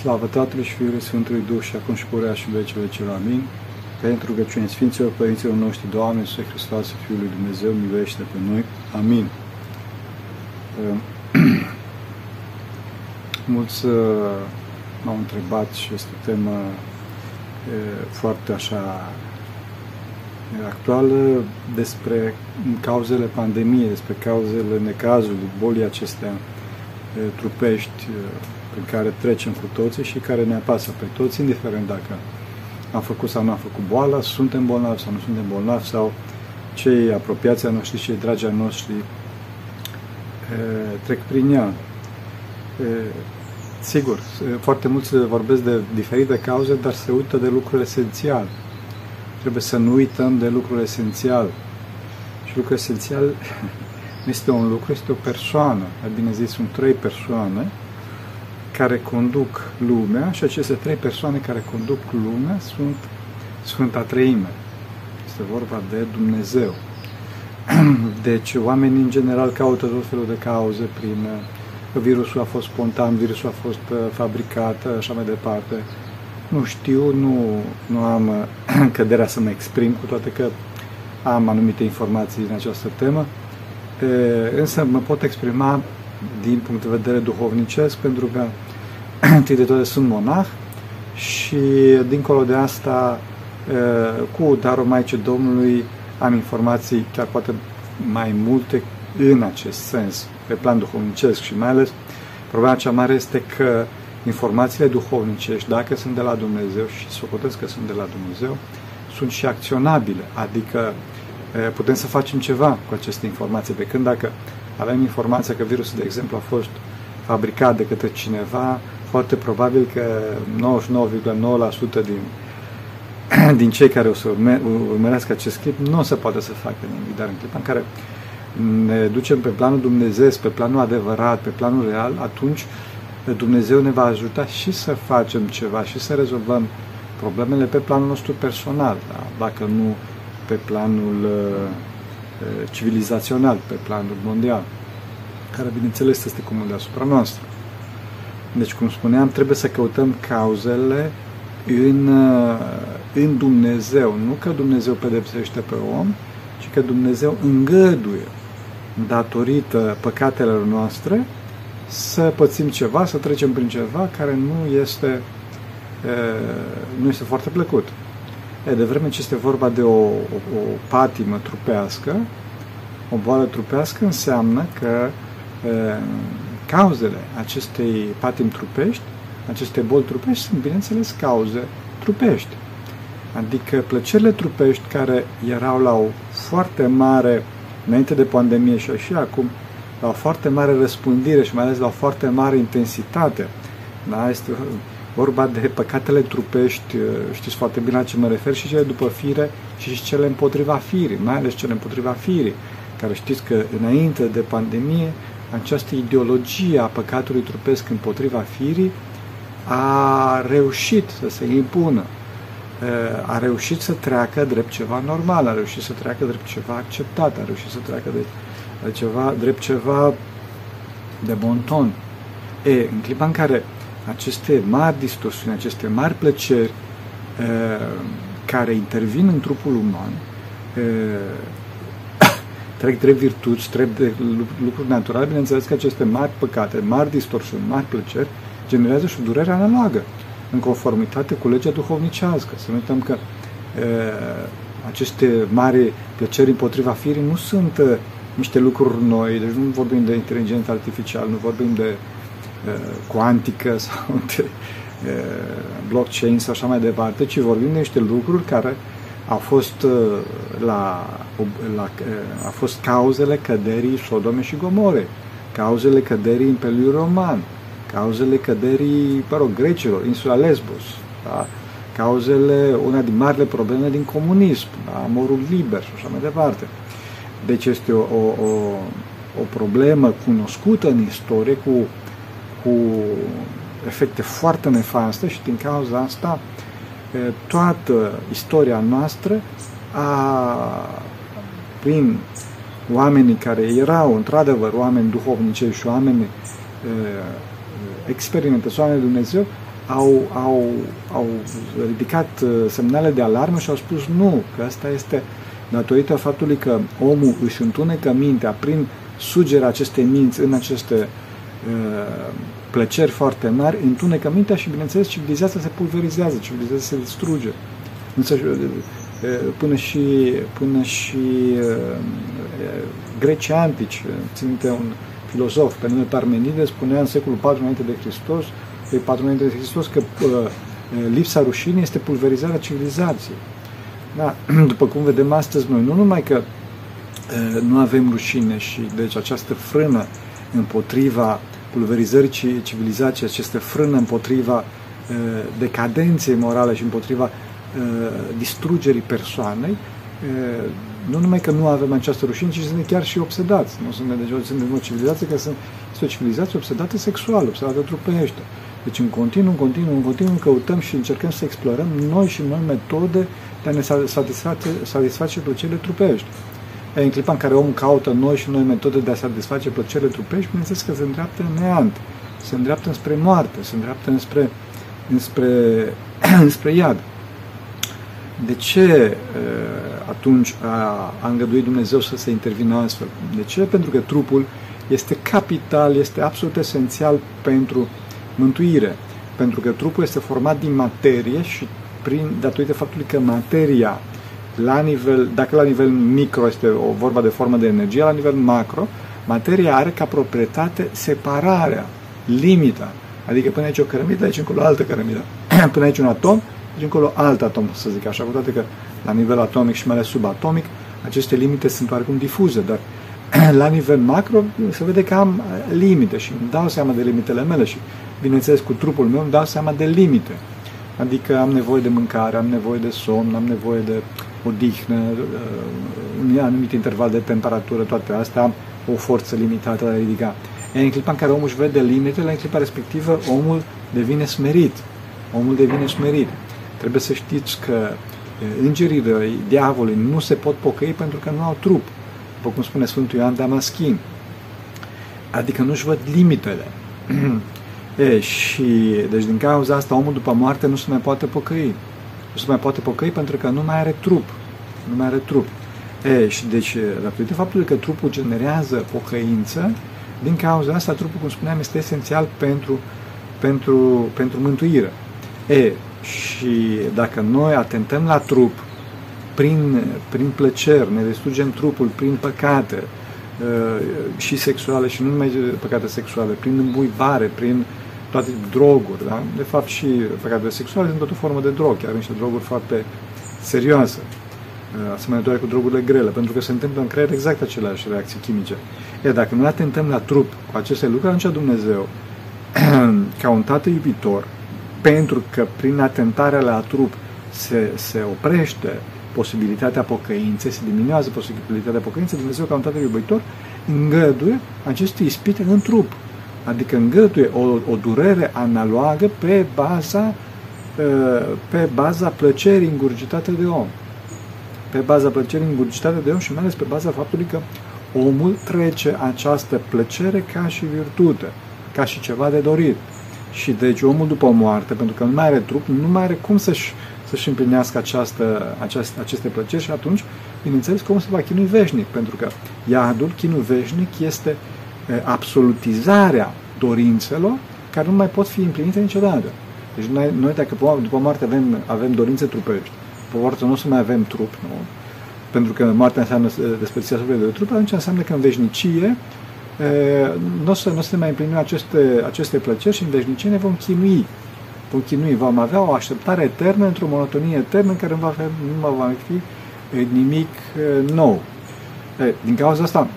Slavă Tatălui și Fiului Sfântului Duh și acum și purea și vecii vecilor. Amin. Pentru rugăciune Sfinților Părinților noștri, Doamne, Iisuse Hristos, Fiul lui Dumnezeu, miluiește pe noi. Amin. Mulți uh, m-au întrebat și este o temă foarte așa actuală despre cauzele pandemiei, despre cauzele necazului, bolii acestea trupești prin care trecem cu toții și care ne apasă pe toți, indiferent dacă am făcut sau nu am făcut boala, suntem bolnavi sau nu suntem bolnavi, sau cei apropiați a noștri, cei dragi a noștri trec prin ea. Sigur, foarte mulți vorbesc de diferite cauze, dar se uită de lucruri esențiale. Trebuie să nu uităm de lucruri esențiale. Și lucrul esențial nu este un lucru, este o persoană. Mai bine zis, sunt trei persoane care conduc lumea și aceste trei persoane care conduc lumea sunt Sfânta Treime. Este vorba de Dumnezeu. Deci, oamenii în general caută tot felul de cauze prin că virusul a fost spontan, virusul a fost uh, fabricat, așa mai departe. Nu știu, nu, nu am uh, căderea să mă exprim, cu toate că am anumite informații din această temă, însă mă pot exprima din punct de vedere duhovnicesc, pentru că întâi de toate sunt monah și dincolo de asta, cu darul Maicii Domnului, am informații chiar poate mai multe în acest sens, pe plan duhovnicesc și mai ales problema cea mare este că informațiile duhovnicești, dacă sunt de la Dumnezeu și socotesc că sunt de la Dumnezeu, sunt și acționabile, adică putem să facem ceva cu aceste informații, pe când dacă avem informația că virusul, de exemplu, a fost fabricat de către cineva, foarte probabil că 99,9% din, din cei care o să urme, urmărească acest clip nu o să poată să facă nimic, dar în clipa în care ne ducem pe planul Dumnezeu, pe planul adevărat, pe planul real, atunci Dumnezeu ne va ajuta și să facem ceva și să rezolvăm problemele pe planul nostru personal, da? dacă nu pe planul uh, uh, civilizațional, pe planul mondial, care bineînțeles este comun deasupra noastră. Deci, cum spuneam, trebuie să căutăm cauzele în, uh, în Dumnezeu, nu că Dumnezeu pedepsește pe om, ci că Dumnezeu îngăduie datorită păcatelor noastre, să pățim ceva, să trecem prin ceva care nu este, nu este foarte plăcut. E, de vreme ce este vorba de o, o, o patimă trupească, o boală trupească înseamnă că e, cauzele acestei patim trupești, aceste boli trupești, sunt, bineînțeles, cauze trupești. Adică plăcerile trupești care erau la o foarte mare înainte de pandemie și și acum, la o foarte mare răspândire și mai ales la o foarte mare intensitate. Da? Este vorba de păcatele trupești, știți foarte bine la ce mă refer, și cele după fire și cele împotriva firii, mai ales cele împotriva firii, care știți că înainte de pandemie, această ideologie a păcatului trupesc împotriva firii a reușit să se impună a reușit să treacă drept ceva normal, a reușit să treacă drept ceva acceptat, a reușit să treacă de, de ceva, drept ceva de bon ton. E, în clipa în care aceste mari distorsiuni, aceste mari plăceri e, care intervin în trupul uman, e, trec drept virtuți, trec de lucruri naturale, bineînțeles că aceste mari păcate, mari distorsiuni, mari plăceri, generează și o durere analogă în conformitate cu legea duhovnicească. Să nu uităm că e, aceste mari plăceri împotriva firii nu sunt e, niște lucruri noi, deci nu vorbim de inteligență artificială, nu vorbim de e, cuantică sau de e, blockchain sau așa mai departe, ci vorbim de niște lucruri care au fost la, la a fost cauzele căderii Sodome și Gomore, cauzele căderii Imperiului Roman, cauzele căderii, mă rog, grecilor, insula Lesbos, da? cauzele, una din marile probleme din comunism, da? amorul liber și așa mai departe. Deci este o, o, o, o problemă cunoscută în istorie cu, cu efecte foarte nefaste și din cauza asta toată istoria noastră a, prin oamenii care erau într-adevăr oameni duhovnicești și oameni experimentați, oamenii Dumnezeu au, au, au ridicat uh, semnale de alarmă și au spus nu, că asta este datorită faptului că omul își întunecă mintea prin sugerea acestei minți în aceste uh, plăceri foarte mari, întunecă mintea și, bineînțeles, civilizația se pulverizează, civilizația se distruge. Însă, uh, până și, până și uh, grecii antici, ținte un filozof pe nume Parmenide, spunea în secolul 4 înainte de Hristos, pe 4 înainte de Hristos, că uh, lipsa rușinii este pulverizarea civilizației. Da, după cum vedem astăzi noi, nu numai că uh, nu avem rușine și deci această frână împotriva pulverizării civilizației, această frână împotriva uh, decadenței morale și împotriva distrugerii persoanei, nu numai că nu avem această rușine, ci suntem chiar și obsedați. Nu suntem, deci, suntem o civilizație care este o civilizație obsedată sexual, obsedată trupește. Deci în continuu, în continuu, în continuu căutăm și încercăm să explorăm noi și noi metode de a ne satisface, satisface plăcerile trupești. E, în clipa în care omul caută noi și noi metode de a satisface plăcerile trupești, bineînțeles că se îndreaptă în neant, se îndreaptă spre moarte, se îndreaptă înspre, înspre, înspre iad. De ce atunci a, a îngăduit Dumnezeu să se intervină astfel? De ce? Pentru că trupul este capital, este absolut esențial pentru mântuire. Pentru că trupul este format din materie și prin, datorită faptului că materia, la nivel, dacă la nivel micro este o vorba de formă de energie, la nivel macro, materia are ca proprietate separarea, limita. Adică până aici o cărămidă, aici încolo altă cărămidă. până aici un atom, aici încolo alt atom, să zic așa, cu toate că la nivel atomic și mai ales subatomic, aceste limite sunt oarecum difuze, dar la nivel macro se vede că am limite și îmi dau seama de limitele mele și bineînțeles, cu trupul meu îmi dau seama de limite. Adică am nevoie de mâncare, am nevoie de somn, am nevoie de odihnă, uh, un anumit interval de temperatură, toate astea, am o forță limitată de a ridica. E în clipa în care omul își vede limitele, în clipa respectivă, omul devine smerit. Omul devine smerit. Trebuie să știți că uh, îngerii răi, diavolii, nu se pot pocăi pentru că nu au trup. După cum spune Sfântul Ioan Damaschin. Adică nu-și văd limitele. E, și, deci din cauza asta, omul după moarte nu se mai poate pocăi. Nu se mai poate pocăi pentru că nu mai are trup. Nu mai are trup. E, și deci, datorită faptului că trupul generează pocăință, din cauza asta, trupul, cum spuneam, este esențial pentru, pentru, pentru mântuire. E, și dacă noi atentăm la trup prin, prin plăceri, ne distrugem trupul prin păcate și sexuale și nu numai păcate sexuale, prin îmbuivare, prin uh, toate droguri, da? De fapt și păcatele sexuale sunt tot o formă de drog, chiar niște droguri foarte serioase, uh, asemănătoare cu drogurile grele, pentru că se întâmplă în creier exact aceleași reacții chimice. E, dacă noi atentăm la trup cu aceste lucruri, atunci Dumnezeu, ca un tată iubitor, pentru că prin atentarea la trup se, se oprește posibilitatea pocăinței, se diminuează posibilitatea pocăinței, Dumnezeu ca un tată iubitor îngăduie aceste ispite în trup adică îngăduie o, o durere analogă pe baza, ă, pe baza plăcerii îngurgitate de om. Pe baza plăcerii îngurgitate de om și mai ales pe baza faptului că omul trece această plăcere ca și virtute, ca și ceva de dorit. Și deci omul după moarte, pentru că nu mai are trup, nu mai are cum să-și, să-și împlinească această, această, aceste plăceri și atunci, bineînțeles, cum se va chinui veșnic, pentru că iadul, chinul veșnic, este absolutizarea dorințelor care nu mai pot fi împlinite niciodată. Deci noi, noi dacă după moarte avem, avem dorințe trupești, după moarte nu o să mai avem trup, nu? pentru că moartea înseamnă despărțirea sufletului de trup, atunci înseamnă că în veșnicie nu o să, nu o să mai împlinim aceste, aceste plăceri și în veșnicie ne vom chinui. Vom chinui, vom avea o așteptare eternă într-o monotonie eternă în care nu va fi, nu va fi nimic nou. Din cauza asta,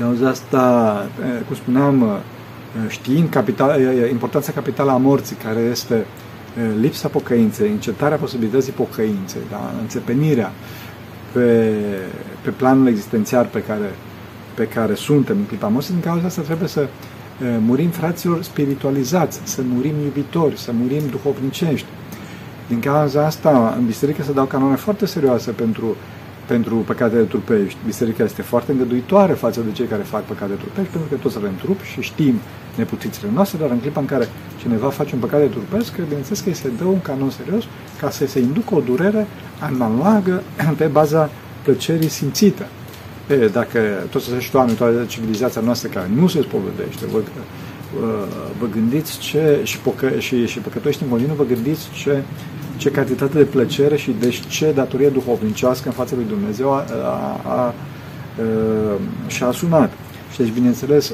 cauza asta, cum spuneam, știind capital, importanța capitală a morții, care este lipsa pocăinței, încetarea posibilității pocăinței, da? înțepenirea pe, pe planul existențial pe care, pe care suntem în clipa morții, din cauza asta trebuie să murim fraților spiritualizați, să murim iubitori, să murim duhovnicești. Din cauza asta, în biserică se dau canoane foarte serioase pentru pentru păcatele trupești. Biserica este foarte îngăduitoare față de cei care fac păcate trupești, pentru că toți avem trup și știm neputințele noastre, dar în clipa în care cineva face un păcat de trupesc, bineînțeles că îi se dă un canon serios ca să se inducă o durere analogă pe baza plăcerii simțite. E, dacă toți acești oameni, toată civilizația noastră care nu se spovedește, vă, vă gândiți ce, și, păcă, și, și păcătoși în continuu, vă gândiți ce, ce cantitate de plăcere și deci ce datorie duhovnicească în fața lui Dumnezeu a, a, a, a și-a asumat. Și deci, bineînțeles,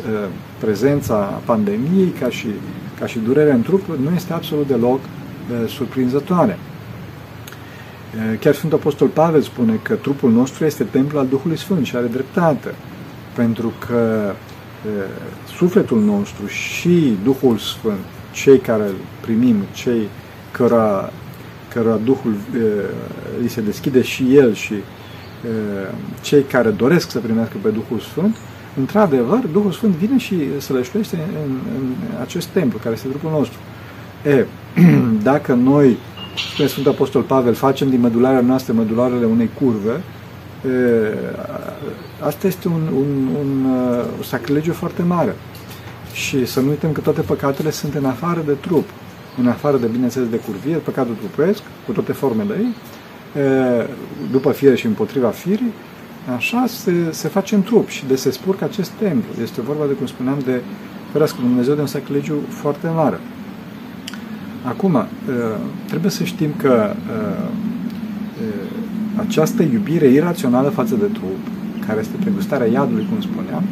prezența pandemiei ca și, ca și durerea în trup nu este absolut deloc surprinzătoare. Chiar Sfântul Apostol Pavel spune că trupul nostru este templul al Duhului Sfânt și are dreptate, pentru că sufletul nostru și Duhul Sfânt, cei care îl primim, cei căra, căra Duhul îi se deschide și el și cei care doresc să primească pe Duhul Sfânt, într-adevăr, Duhul Sfânt vine și se lășluiește în, în acest templu, care este trupul nostru. E, dacă noi spune Sfântul Apostol Pavel, facem din mădularea noastră mădularele unei curve, asta este un, un, un, un sacrilegiu foarte mare. Și să nu uităm că toate păcatele sunt în afară de trup, în afară de, bineînțeles, de curvie, păcatul trupesc, cu toate formele ei, după fire și împotriva firii, așa se, se face în trup și de se spurcă acest templu. Este vorba de, cum spuneam, de ferească Dumnezeu de un sacrilegiu foarte mare. Acum, uh, trebuie să știm că uh, uh, această iubire irațională față de trup, care este pregustarea iadului, cum spuneam,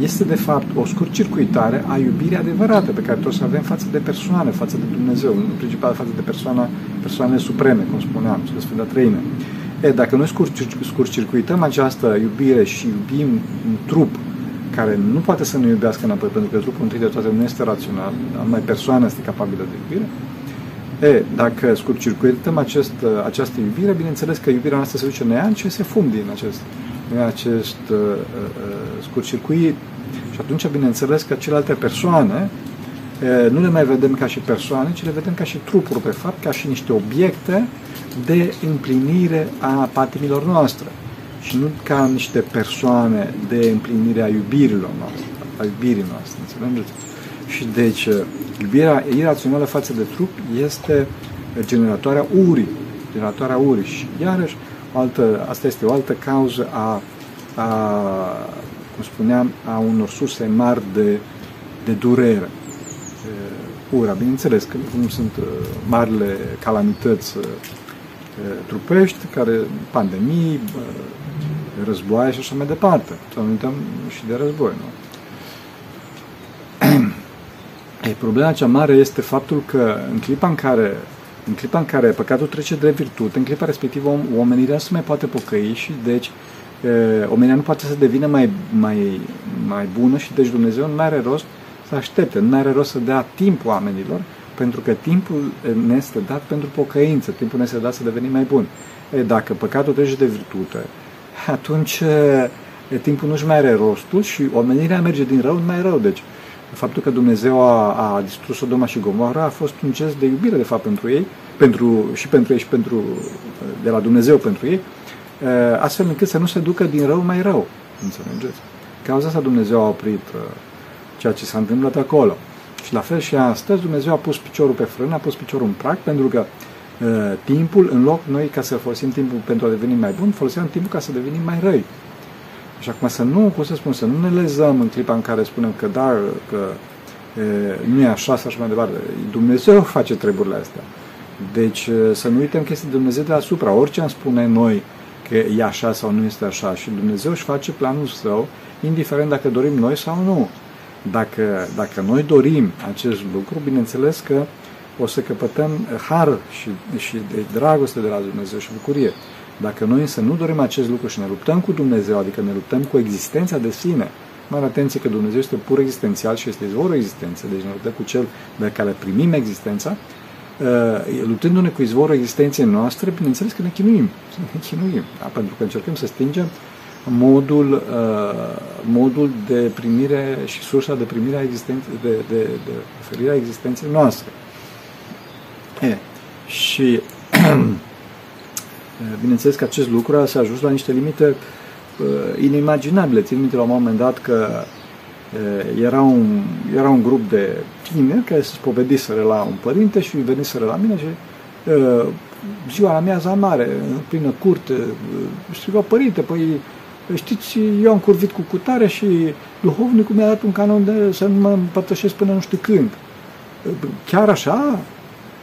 este de fapt o scurtcircuitare a iubirii adevărate pe care trebuie să avem față de persoane, față de Dumnezeu, în principal față de persoana, persoane supreme, cum spuneam, spre Sfânta Trăime. E, dacă noi scurtcircuităm această iubire și iubim un trup care nu poate să ne iubească înapoi, pentru că trupul întâi de toate nu este rațional, numai persoana este capabilă de iubire. E, dacă scurtcircuităm acest, această iubire, bineînțeles că iubirea noastră se duce în ea și se funde în acest, în acest uh, uh, scurtcircuit. Și atunci, bineînțeles că celelalte persoane uh, nu le mai vedem ca și persoane, ci le vedem ca și trupuri, pe fapt, ca și niște obiecte de împlinire a patimilor noastre și nu ca niște persoane de împlinire a iubirilor noastre, a iubirii noastre, înțelegeți? Și deci, iubirea irațională față de trup este generatoarea urii, generatoarea urii și iarăși altă, asta este o altă cauză a, a cum spuneam, a unor surse mari de, de durere. Ura, bineînțeles, că nu sunt marile calamități trupești, care pandemii, războaie și așa mai departe. Să nu uităm și de război, nu? E, problema cea mare este faptul că în clipa în care în clipa în care păcatul trece de virtute, în clipa respectivă omenirea nu se mai poate pocăi și deci e, omenirea nu poate să devină mai, mai, mai bună și deci Dumnezeu nu mai are rost să aștepte, nu mai are rost să dea timp oamenilor, pentru că timpul ne este dat pentru pocăință, timpul ne este dat să devenim mai buni. E, dacă păcatul trece de virtute, atunci e, timpul nu-și mai are rostul și omenirea merge din rău în mai rău. Deci, faptul că Dumnezeu a, a distrus Sodoma și Gomorra a fost un gest de iubire, de fapt, pentru ei, pentru, și pentru ei și pentru, de la Dumnezeu pentru ei, astfel încât să nu se ducă din rău mai rău. Înțelegeți? Cauza asta Dumnezeu a oprit ceea ce s-a întâmplat acolo. Și la fel și astăzi Dumnezeu a pus piciorul pe frână, a pus piciorul în prag, pentru că uh, timpul, în loc noi ca să folosim timpul pentru a deveni mai bun, foloseam timpul ca să devenim mai răi. Și acum să nu, cum să spun, să nu ne lezăm în clipa în care spunem că da, că e, nu e așa sau așa mai departe. Dumnezeu face treburile astea. Deci să nu uităm că este Dumnezeu deasupra. Orice am spune noi că e așa sau nu este așa și Dumnezeu își face planul său, indiferent dacă dorim noi sau nu. Dacă, dacă noi dorim acest lucru, bineînțeles că o să căpătăm har și, și de dragoste de la Dumnezeu și bucurie. Dacă noi însă nu dorim acest lucru și ne luptăm cu Dumnezeu, adică ne luptăm cu existența de sine, mare atenție că Dumnezeu este pur existențial și este izvorul existenței, deci ne luptăm cu cel de care primim existența, uh, luptându-ne cu izvorul existenței noastre, bineînțeles că ne chinuim, ne chinuim, da? pentru că încercăm să stingem modul, uh, modul de primire și sursa de primire a existenței, de, de, de oferire a existenței noastre. E, și bineînțeles că acest lucru s-a ajuns la niște limite uh, inimaginabile. Țin minte la un moment dat că era un, era un grup de tineri care se spovediseră la un părinte și veniseră la mine și ziua la miaza mare, în plină curte, strigau, părinte, păi știți, eu am curvit cu cutare și duhovnicul mi-a dat un canon de să nu mă împărtășesc până nu știu când. Chiar așa?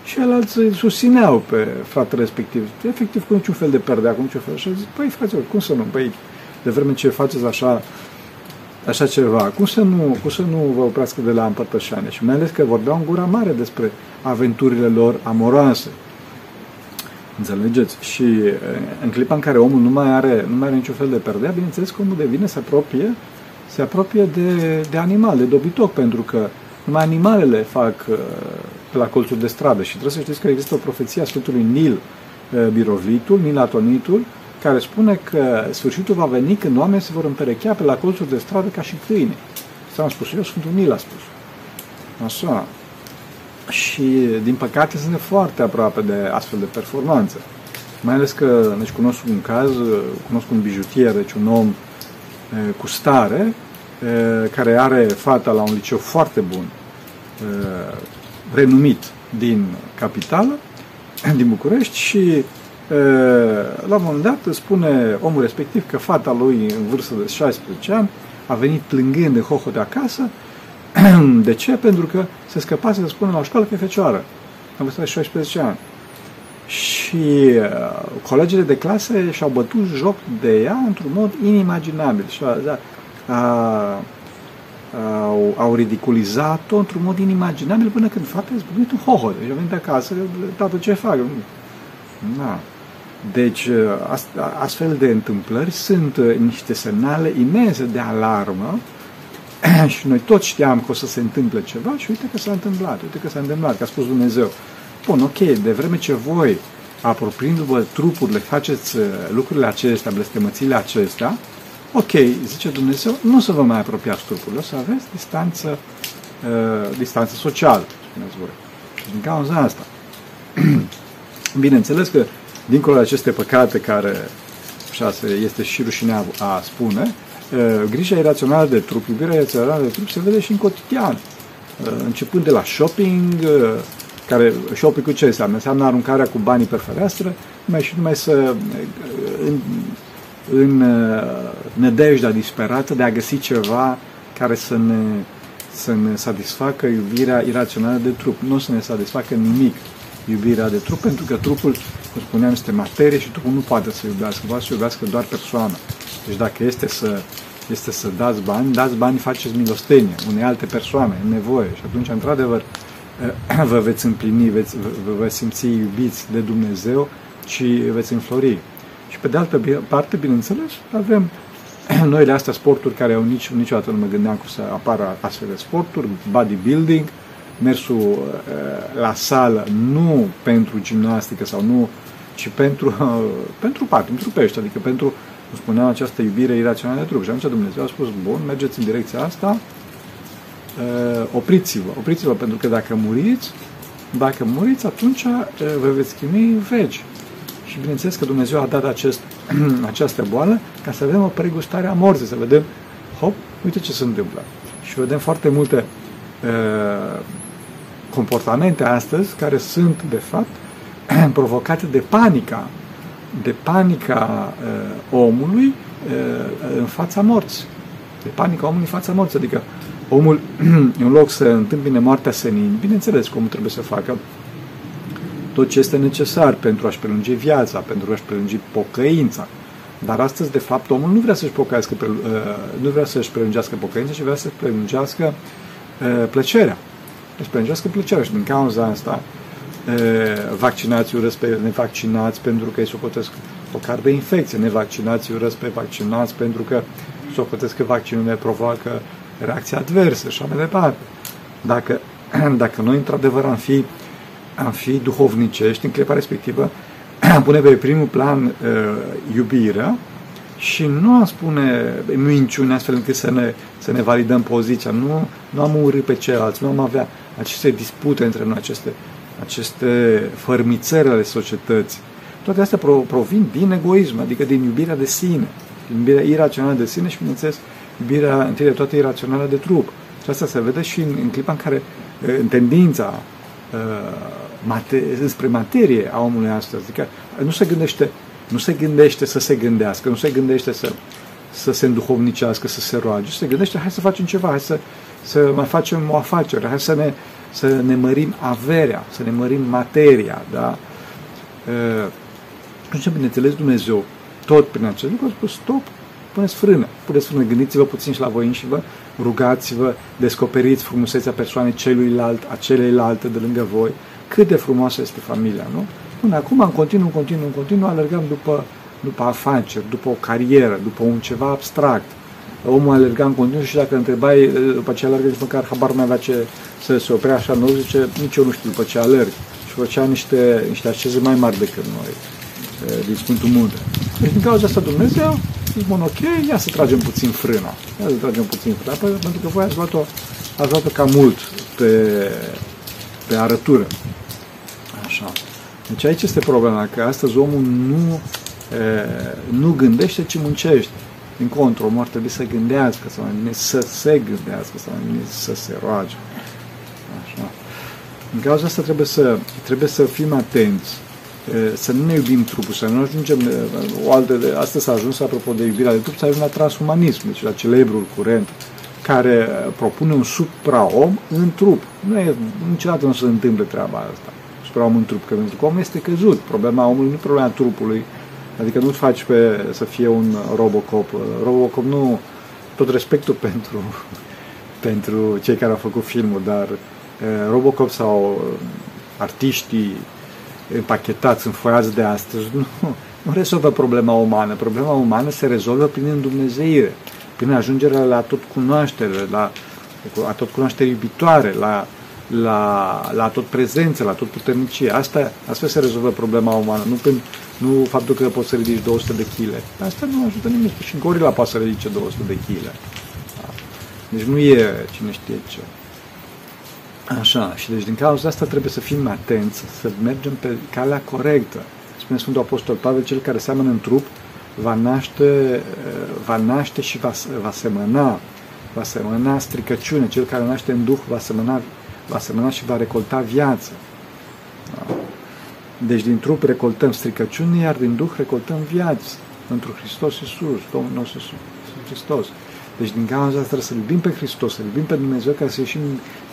Și alții susțineau pe fratele respectiv, efectiv cu niciun fel de perdea, cu niciun fel. Și zic, păi fraților, cum să nu? Păi, de vreme ce faceți așa, așa ceva, cum să, nu, cum să nu vă oprească de la împărtășanie? Și mai ales că vorbeau în gura mare despre aventurile lor amoroase. Înțelegeți? Și în clipa în care omul nu mai are, nu mai are niciun fel de perdea, bineînțeles că omul devine, se apropie, se apropie de, de animal, de dobitoc, pentru că numai animalele fac pe la colțuri de stradă și trebuie să știți că există o profeție a Sfântului Nil Birovitul, Nil Atonitul, care spune că sfârșitul va veni când oamenii se vor împerechea pe la colțuri de stradă ca și câine. Asta am spus eu, Sfântul Nil a spus. Așa. Și, din păcate, sunt foarte aproape de astfel de performanță. Mai ales că, deci, cunosc un caz, cunosc un bijutier, deci un om e, cu stare, e, care are fata la un liceu foarte bun, e, renumit din capitală, din București și la un moment dat spune omul respectiv că fata lui în vârstă de 16 ani a venit plângând de hoho de acasă. De ce? Pentru că se scăpase să spună la școală că e fecioară. În vârstă de 16 ani. Și colegele de clasă și-au bătut joc de ea într-un mod inimaginabil. Și a, a, au, au ridiculizat-o într-un mod inimaginabil până când fata a zbuit un hoho. Deci a venit acasă, tată, ce fac? Da. Deci, uh, astfel de întâmplări sunt uh, niște semnale imense de alarmă și noi toți știam că o să se întâmple ceva și uite că s-a întâmplat, uite că s-a întâmplat, că a spus Dumnezeu. Bun, ok, de vreme ce voi, apropiindu-vă trupurile, faceți uh, lucrurile acestea, blestemățile acestea, ok, zice Dumnezeu, nu să vă mai apropiați trupurile, o să aveți distanță, uh, distanță socială, spuneți voi. Și din cauza asta. Bineînțeles că dincolo de aceste păcate care așa este și rușinea a spune, grija irațională de trup, iubirea irațională de trup se vede și în cotidian. Începând de la shopping, care shopping cu ce înseamnă? Înseamnă aruncarea cu banii pe fereastră, numai și numai să în, în nădejdea disperată de a găsi ceva care să ne, să ne satisfacă iubirea irațională de trup. Nu să ne satisfacă nimic iubirea de trup, pentru că trupul cum spuneam, este materie și trupul nu poate să iubească, poate să iubească doar persoana. Deci dacă este să, este să dați bani, dați bani, faceți milostenie unei alte persoane în nevoie și atunci, într-adevăr, vă veți împlini, veți, vă veți simți iubiți de Dumnezeu și veți înflori. Și pe de altă parte, bineînțeles, avem noile astea sporturi care au nici, niciodată nu mă gândeam cum să apară astfel de sporturi, bodybuilding, mersul uh, la sală nu pentru gimnastică sau nu, ci pentru, uh, pentru pat, pentru pește, adică pentru, cum spuneam, această iubire irațională de trup. Și atunci Dumnezeu a spus, bun, mergeți în direcția asta, uh, opriți-vă, opriți-vă, pentru că dacă muriți, dacă muriți, atunci vă veți chinui veci. Și bineînțeles că Dumnezeu a dat acest, această boală ca să vedem o pregustare a morții, să vedem, hop, uite ce se întâmplă. Și vedem foarte multe uh, comportamente astăzi care sunt, de fapt, provocate de panica, de panica uh, omului uh, în fața morții. De panica omului în fața morții. Adică omul, în loc să întâmpine moartea senin, bineînțeles cum trebuie să facă tot ce este necesar pentru a-și prelungi viața, pentru a-și prelungi pocăința. Dar astăzi, de fapt, omul nu vrea să-și pocăiască, uh, nu vrea să-și prelungească pocăința, ci vrea să-și prelungească uh, plăcerea își prângească plăcerea și din cauza asta vaccinații urăsc pe nevaccinați pentru că îi socotesc o carte de infecție, nevaccinații urăsc pe vaccinați pentru că socotesc că vaccinurile provoacă reacții adverse și așa mai departe. Dacă, dacă noi într-adevăr am fi, am fi duhovnicești în clipa respectivă, am pune pe primul plan uh, iubirea și nu am spune minciuni astfel încât să ne, să ne validăm poziția, nu, nu am urât pe ceilalți, nu am avea aceste dispute între noi, aceste, aceste fărmițări ale societății. Toate astea provin din egoism, adică din iubirea de sine, din iubirea irațională de sine și, bineînțeles, iubirea întâi de toate irațională de trup. Și asta se vede și în, în clipa în care, în tendința mate, spre materie a omului astăzi. Adică nu se gândește, nu se gândește să se gândească, nu se gândește să, să se înduhovnicească, să se roage, se gândește, hai să facem ceva, hai să, să mai facem o afacere, hai să ne, să ne mărim averea, să ne mărim materia, da? Atunci, bineînțeles, Dumnezeu, tot prin acest lucru, a spus, stop, puneți frână, puneți frână, gândiți-vă puțin și la voi și vă, rugați-vă, descoperiți frumusețea persoanei celuilalt, a celeilalte de lângă voi, cât de frumoasă este familia, nu? Până acum, în continuu, în continuu, în continuu, alergăm după, după afaceri, după o carieră, după un ceva abstract. Omul alerga în continuu și dacă întrebai, după ce alergă, nici măcar habar nu avea ce să se oprea așa, nu zice, nici eu nu știu după ce alerg. Și făcea niște, niște așeze mai mari decât noi, din Sfântul Munte. Deci, din cauza asta, Dumnezeu, zic, bun, ok, ia să tragem puțin frâna. Ia să tragem puțin frâna, pentru că voi ați luat-o, ați luat-o cam mult pe, pe arătură. Așa. Deci aici este problema, că astăzi omul nu, e, nu gândește, ci muncește. Din contră, omul ar trebui să gândească, să, mai să se gândească, să, mai să se roage. Așa. În cauza asta trebuie să, trebuie să fim atenți, să nu ne iubim trupul, să nu ajungem, o altă, asta s-a ajuns, apropo de iubirea de trup, să ajungem la transumanism, deci la celebrul curent care propune un supra-om în trup. Nu e, niciodată nu se întâmplă treaba asta. Supra-om în trup, că pentru că omul este căzut. Problema omului nu e problema trupului. Adică nu-l faci pe, să fie un Robocop. Robocop nu, tot respectul pentru, pentru cei care au făcut filmul, dar Robocop sau artiștii împachetați, înfoiați de astăzi, nu, nu rezolvă problema umană. Problema umană se rezolvă prin îndumnezeire prin ajungerea la tot cunoaștere, la, la tot cunoaștere iubitoare, la, la, la tot prezență, la tot puternicie. Asta, astfel se rezolvă problema umană, nu, prin, nu faptul că poți să ridici 200 de kg. Asta nu ajută nimic. Și gorila poate să ridice 200 de kg. Da. Deci nu e cine știe ce. Așa, și deci din cauza asta trebuie să fim atenți, să mergem pe calea corectă. Spune Sfântul Apostol Pavel, cel care seamănă în trup, va naște, va naște și va, va semăna, va semăna stricăciune. Cel care naște în Duh va semăna, va semăna și va recolta viață. Da? Deci din trup recoltăm stricăciune, iar din Duh recoltăm viață. Pentru Hristos Iisus, Domnul nostru Iisus Hristos. Deci din cauza asta trebuie să iubim pe Hristos, să iubim pe Dumnezeu ca să ieșim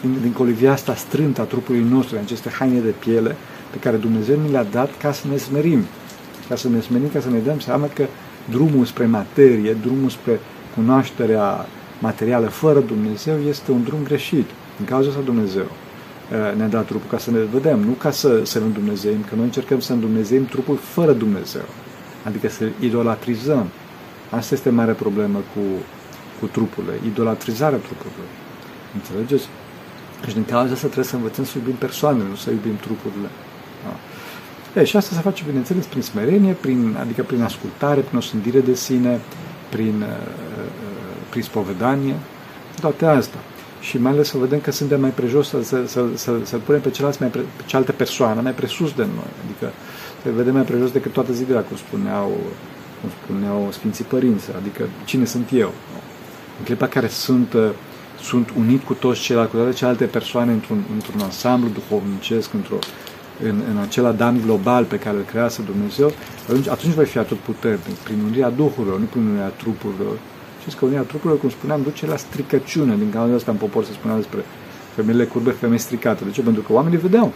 din, din colivia asta strântă a trupului nostru, în aceste haine de piele pe care Dumnezeu ni le-a dat ca să ne smerim ca să ne smerim, ca să ne dăm seama că drumul spre materie, drumul spre cunoașterea materială fără Dumnezeu este un drum greșit. În cauza asta Dumnezeu uh, ne-a dat trupul ca să ne vedem, nu ca să, să ne Dumnezeim, că noi încercăm să Dumnezeim trupul fără Dumnezeu, adică să idolatrizăm. Asta este mare problemă cu, cu trupurile, idolatrizarea trupului. Înțelegeți? Deci din cauza asta trebuie să învățăm să iubim persoanele, nu să iubim trupurile. Da. E, și asta se face, bineînțeles, prin smerenie, prin, adică prin ascultare, prin o sândire de sine, prin, uh, uh, prin spovedanie, toate astea. Și mai ales să vedem că suntem mai prejos, să, să, să, să, să punem pe celălalt mai pre, pe cealaltă persoană, mai presus de noi. Adică să vedem mai prejos decât toată zidirea, cum spuneau, cum spuneau Sfinții Părinți, adică cine sunt eu. În clipa care sunt, uh, sunt unit cu toți ceilalți, cu toate celelalte persoane într-un, într-un ansamblu duhovnicesc, într-o, în, în acel Adam global pe care îl crease Dumnezeu, atunci, atunci voi fi atât puternic, prin unirea Duhurilor, nu prin unirea trupurilor. Știți că unirea trupurilor, cum spuneam, duce la stricăciune. Din cauza asta în popor se spunea despre femeile curbe, femei stricate. De ce? Pentru că oamenii vedeau.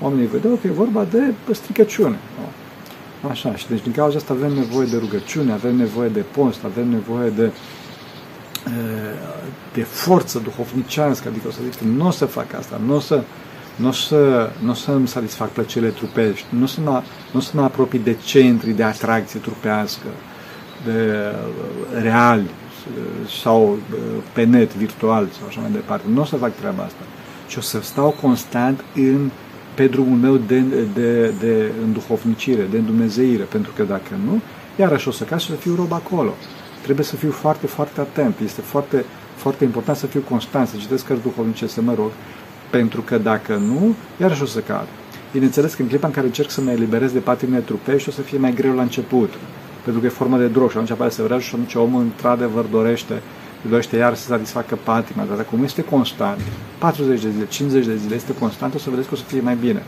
Oamenii vedeau că e vorba de stricăciune. Așa, și deci din cauza asta avem nevoie de rugăciune, avem nevoie de post, avem nevoie de de forță duhovnicească, adică o să zic, nu o să fac asta, nu o să nu o să, n-o să îmi satisfac plăcerile trupești, nu o să, mă, nu o să mă apropii de centri de atracție trupească, de uh, reali uh, sau uh, pe net, virtual sau așa mai departe. Nu o să fac treaba asta. Și o să stau constant în, pe drumul meu de, de, de înduhovnicire, de îndumnezeire, pentru că dacă nu, iarăși o să caz și să fiu rob acolo. Trebuie să fiu foarte, foarte atent. Este foarte, foarte important să fiu constant, să citesc cărți duhovnice, să mă rog, pentru că dacă nu, iarăși o să cad. Bineînțeles că în clipa în care încerc să mă eliberez de patimile trupești, o să fie mai greu la început, pentru că e formă de drog și atunci apare să vreau și atunci omul într-adevăr dorește îi dorește iar să satisfacă patima, dar dacă este constant, 40 de zile, 50 de zile este constant, o să vedeți că o să fie mai bine.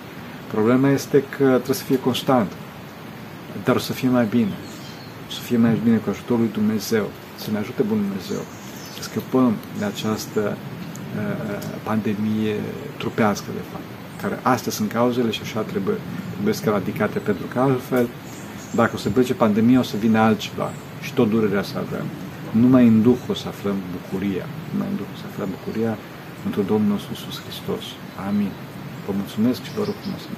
Problema este că trebuie să fie constant, dar o să fie mai bine. O să fie mai bine cu ajutorul lui Dumnezeu, să ne ajute Bunul Dumnezeu, să scăpăm de această uh, pandemie trupească, de fapt, care astea sunt cauzele și așa trebuie, trebuie să eradicate, pentru că altfel, dacă o să plece pandemia, o să vină altceva și tot durerea să avem. Numai în Duh o să aflăm bucuria, numai în Duh o să aflăm bucuria într Domnul nostru Iisus Hristos. Amin. Vă mulțumesc și vă rog frumos să